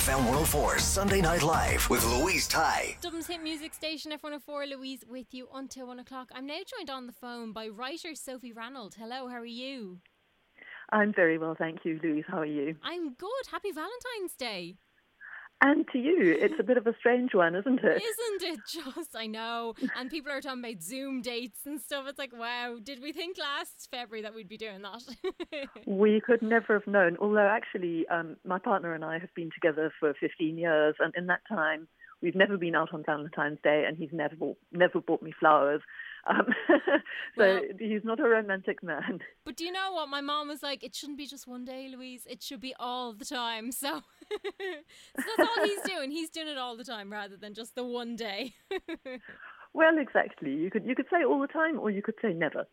FM 104 Sunday Night Live with Louise Ty. Dublin's hit music station FM 104 Louise with you until one o'clock. I'm now joined on the phone by writer Sophie Ranald. Hello, how are you? I'm very well, thank you, Louise. How are you? I'm good. Happy Valentine's Day. And to you, it's a bit of a strange one, isn't it? Isn't it just? I know. And people are talking about Zoom dates and stuff. It's like, wow, did we think last February that we'd be doing that? We could never have known. Although, actually, um, my partner and I have been together for 15 years, and in that time, we've never been out on Valentine's Day, and he's never never bought me flowers. Um, so Well- he's not a romantic man. but do you know what? My mom was like, it shouldn't be just one day, Louise. It should be all the time. So, so that's all he's doing. He's doing it all the time rather than just the one day. Well, exactly. You could you could say all the time, or you could say never.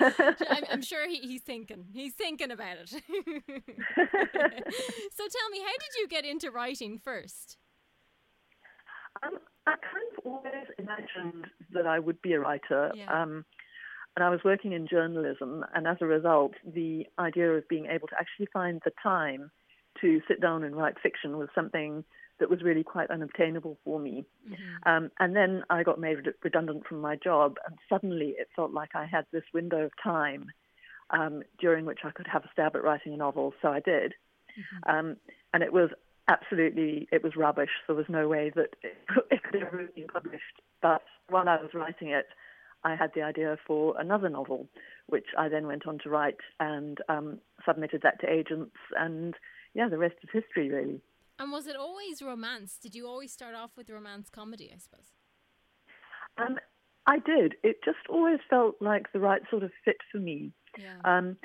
I'm, I'm sure he, he's thinking. He's thinking about it. so tell me, how did you get into writing first? I kind of always imagined that I would be a writer. Yeah. Um, and I was working in journalism, and as a result, the idea of being able to actually find the time to sit down and write fiction was something that was really quite unobtainable for me. Um, and then I got made redundant from my job, and suddenly it felt like I had this window of time um, during which I could have a stab at writing a novel. So I did, um, and it was absolutely it was rubbish. There was no way that it, could ever have been published. But while I was writing it, I had the idea for another novel, which I then went on to write and um, submitted that to agents. And yeah, the rest is history, really. And was it always romance? Did you always start off with romance comedy, I suppose? Um, I did. It just always felt like the right sort of fit for me. Yeah. Um,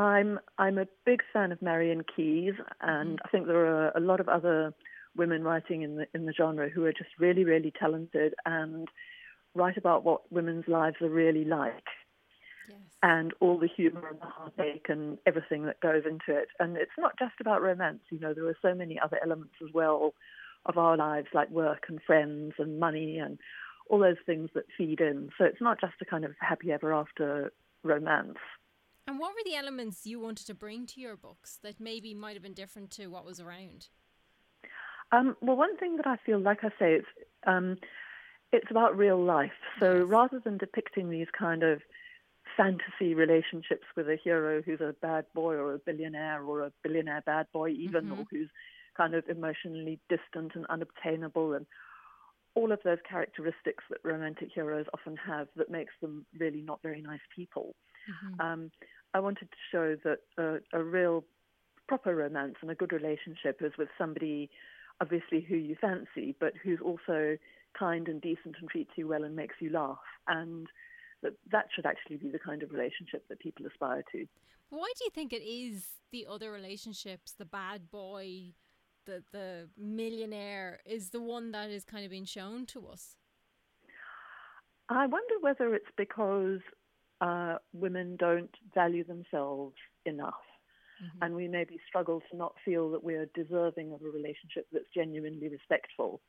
I'm I'm a big fan of Marion Keyes, and mm-hmm. I think there are a lot of other women writing in the in the genre who are just really really talented and write about what women's lives are really like yes. and all the humor and the heartache and everything that goes into it. And it's not just about romance, you know, there are so many other elements as well of our lives, like work and friends and money and all those things that feed in. So it's not just a kind of happy ever after romance. And what were the elements you wanted to bring to your books that maybe might have been different to what was around? Um, well, one thing that I feel, like I say, it's um, it's about real life. So Yes. rather than depicting these kind of fantasy relationships with a hero who's a bad boy or a billionaire or a billionaire bad boy, even, or who's kind of emotionally distant and unobtainable, and all of those characteristics that romantic heroes often have that makes them really not very nice people. Um, I wanted to show that a, a real proper romance and a good relationship is with somebody, obviously, who you fancy, but who's also kind and decent and treats you well and makes you laugh. And that that should actually be the kind of relationship that people aspire to. Why do you think it is the other relationships, the bad boy, the the millionaire, is the one that is kind of being shown to us? I wonder whether it's because uh, women don't value themselves enough. And we maybe struggle to not feel that we're deserving of a relationship that's genuinely respectful.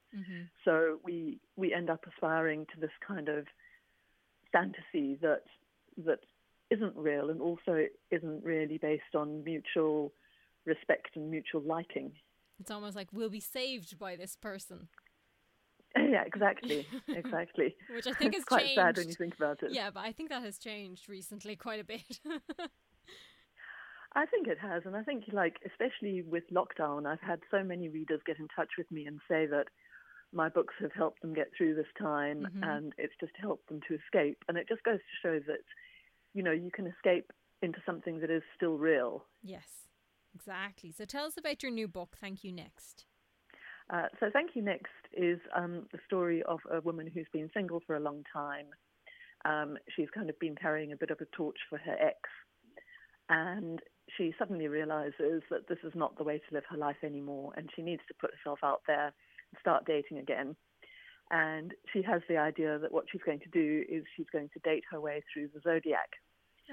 So we we end up aspiring to this kind of fantasy that that isn't real and also isn't really based on mutual respect and mutual liking. It's almost like we'll be saved by this person, yeah, exactly, exactly. which I think has quite changed. sad when you think about it. Yeah, but I think that has changed recently quite a bit. I think it has, and I think like especially with lockdown, I've had so many readers get in touch with me and say that my books have helped them get through this time, Mhm. and it's just helped them to escape. And it just goes to show that you know you can escape into something that is still real. Yes, exactly. So tell us about your new book. Thank you. Next. Uh, so Thank You Next is um, the story of a woman who's been single for a long time. Um, she's kind of been carrying a bit of a torch for her ex, and she suddenly realizes that this is not the way to live her life anymore, and she needs to put herself out there and start dating again. And she has the idea that what she's going to do is she's going to date her way through the zodiac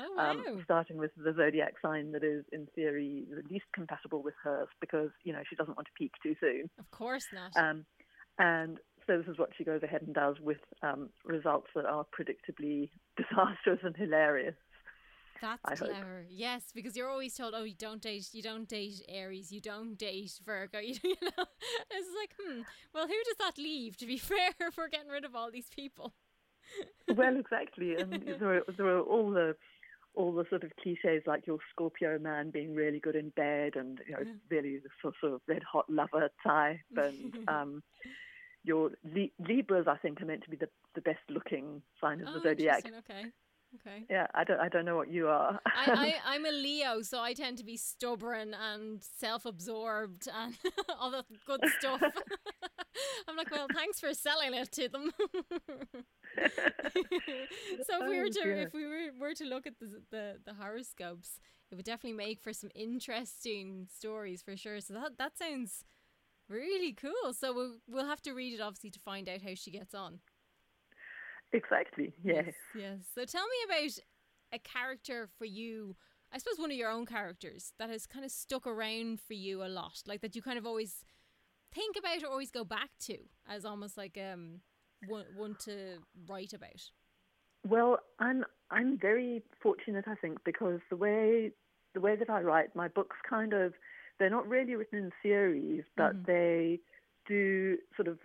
Oh wow. um, starting with the zodiac sign that is, in theory, the least compatible with hers because you know she doesn't want to peak too soon. of course not. Um, and so this is what she goes ahead and does with um, results that are predictably disastrous and hilarious. That's I hope. clever. Yes, because you're always told, oh, you don't date, you don't date Aries, you don't date Virgo. You, you know, it's like, hmm. Well, who does that leave? To be fair, if we're getting rid of all these people. well, exactly, and there are, there are all the all the sort of cliches like your Scorpio man being really good in bed and you know really the sort of red hot lover type and um, your Li- Libras I think are meant to be the, the best looking sign of oh, the zodiac. Okay. Okay. Yeah, I don't I don't know what you are. I, I, I'm a Leo, so I tend to be stubborn and self absorbed and all that good stuff. I'm like, well, thanks for selling it to them. so if we were to if we were, were to look at the, the the horoscopes, it would definitely make for some interesting stories for sure. So that that sounds really cool. So we'll we'll have to read it obviously to find out how she gets on. exactly. Yes. Yes. So tell me about a character for you. I suppose one of your own characters that has kind of stuck around for you a lot, like that you kind of always think about or always go back to as almost like um one one to write about. Well, I'm I'm very fortunate, I think, because the way the way that I write my books, kind of, they're not really written in series, but Mhm. they do sort of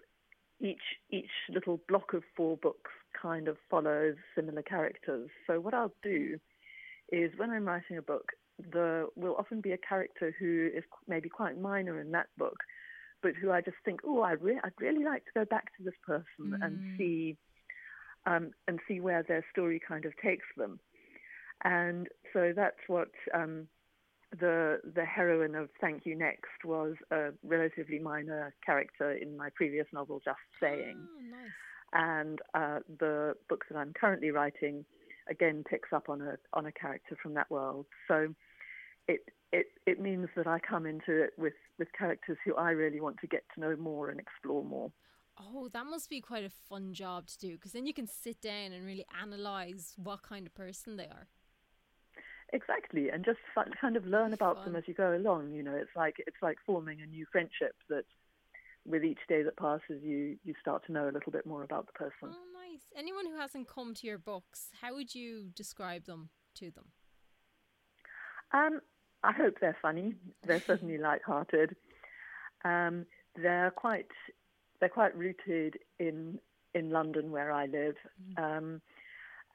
each each little block of four books kind of follows similar characters. So what I'll do is when I'm writing a book, there will often be a character who is maybe quite minor in that book, but who I just think, oh, I re- I'd really like to go back to this person and Mm. see um, and see where their story kind of takes them. And so that's what um, the the heroine of Thank You Next was a relatively minor character in my previous novel, Just Saying. Oh, nice. And uh, the book that I'm currently writing again picks up on a on a character from that world. So it it it means that I come into it with with characters who I really want to get to know more and explore more. Oh, that must be quite a fun job to do because then you can sit down and really analyze what kind of person they are. Exactly, and just kind of learn about them as you go along. You know, it's like it's like forming a new friendship that, with each day that passes, you you start to know a little bit more about the person. Oh, nice. Anyone who hasn't come to your books, how would you describe them to them? Um, I hope they're funny. They're certainly light-hearted. Um, they're quite they're quite rooted in in London where I live, um,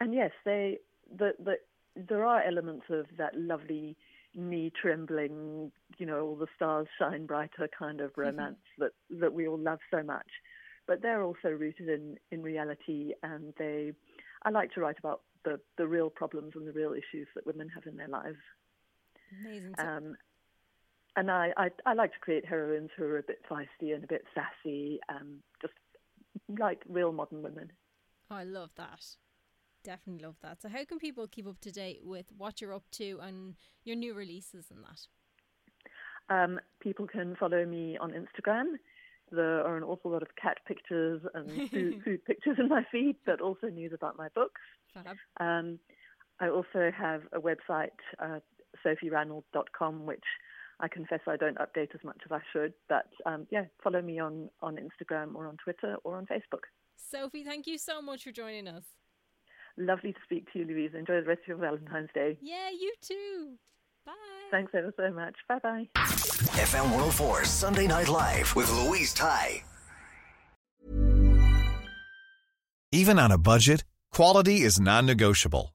and yes, they the, the there are elements of that lovely knee trembling, you know, all the stars shine brighter kind of romance that that we all love so much. But they're also rooted in in reality, and they I like to write about the the real problems and the real issues that women have in their lives. Amazing. Um, and I, I, I like to create heroines who are a bit feisty and a bit sassy, um, just like real modern women. Oh, I love that. Definitely love that. So, how can people keep up to date with what you're up to and your new releases and that? Um, people can follow me on Instagram. There are an awful lot of cat pictures and food, food pictures in my feed, but also news about my books. Um, I also have a website, uh, sophieranald.com, which I confess I don't update as much as I should. But um, yeah, follow me on, on Instagram or on Twitter or on Facebook. Sophie, thank you so much for joining us. Lovely to speak to you, Louise. Enjoy the rest of your Valentine's Day. Yeah, you too. Bye. Thanks ever so much. Bye bye. FM 104 Sunday Night Live with Louise Ty. Even on a budget, quality is non-negotiable.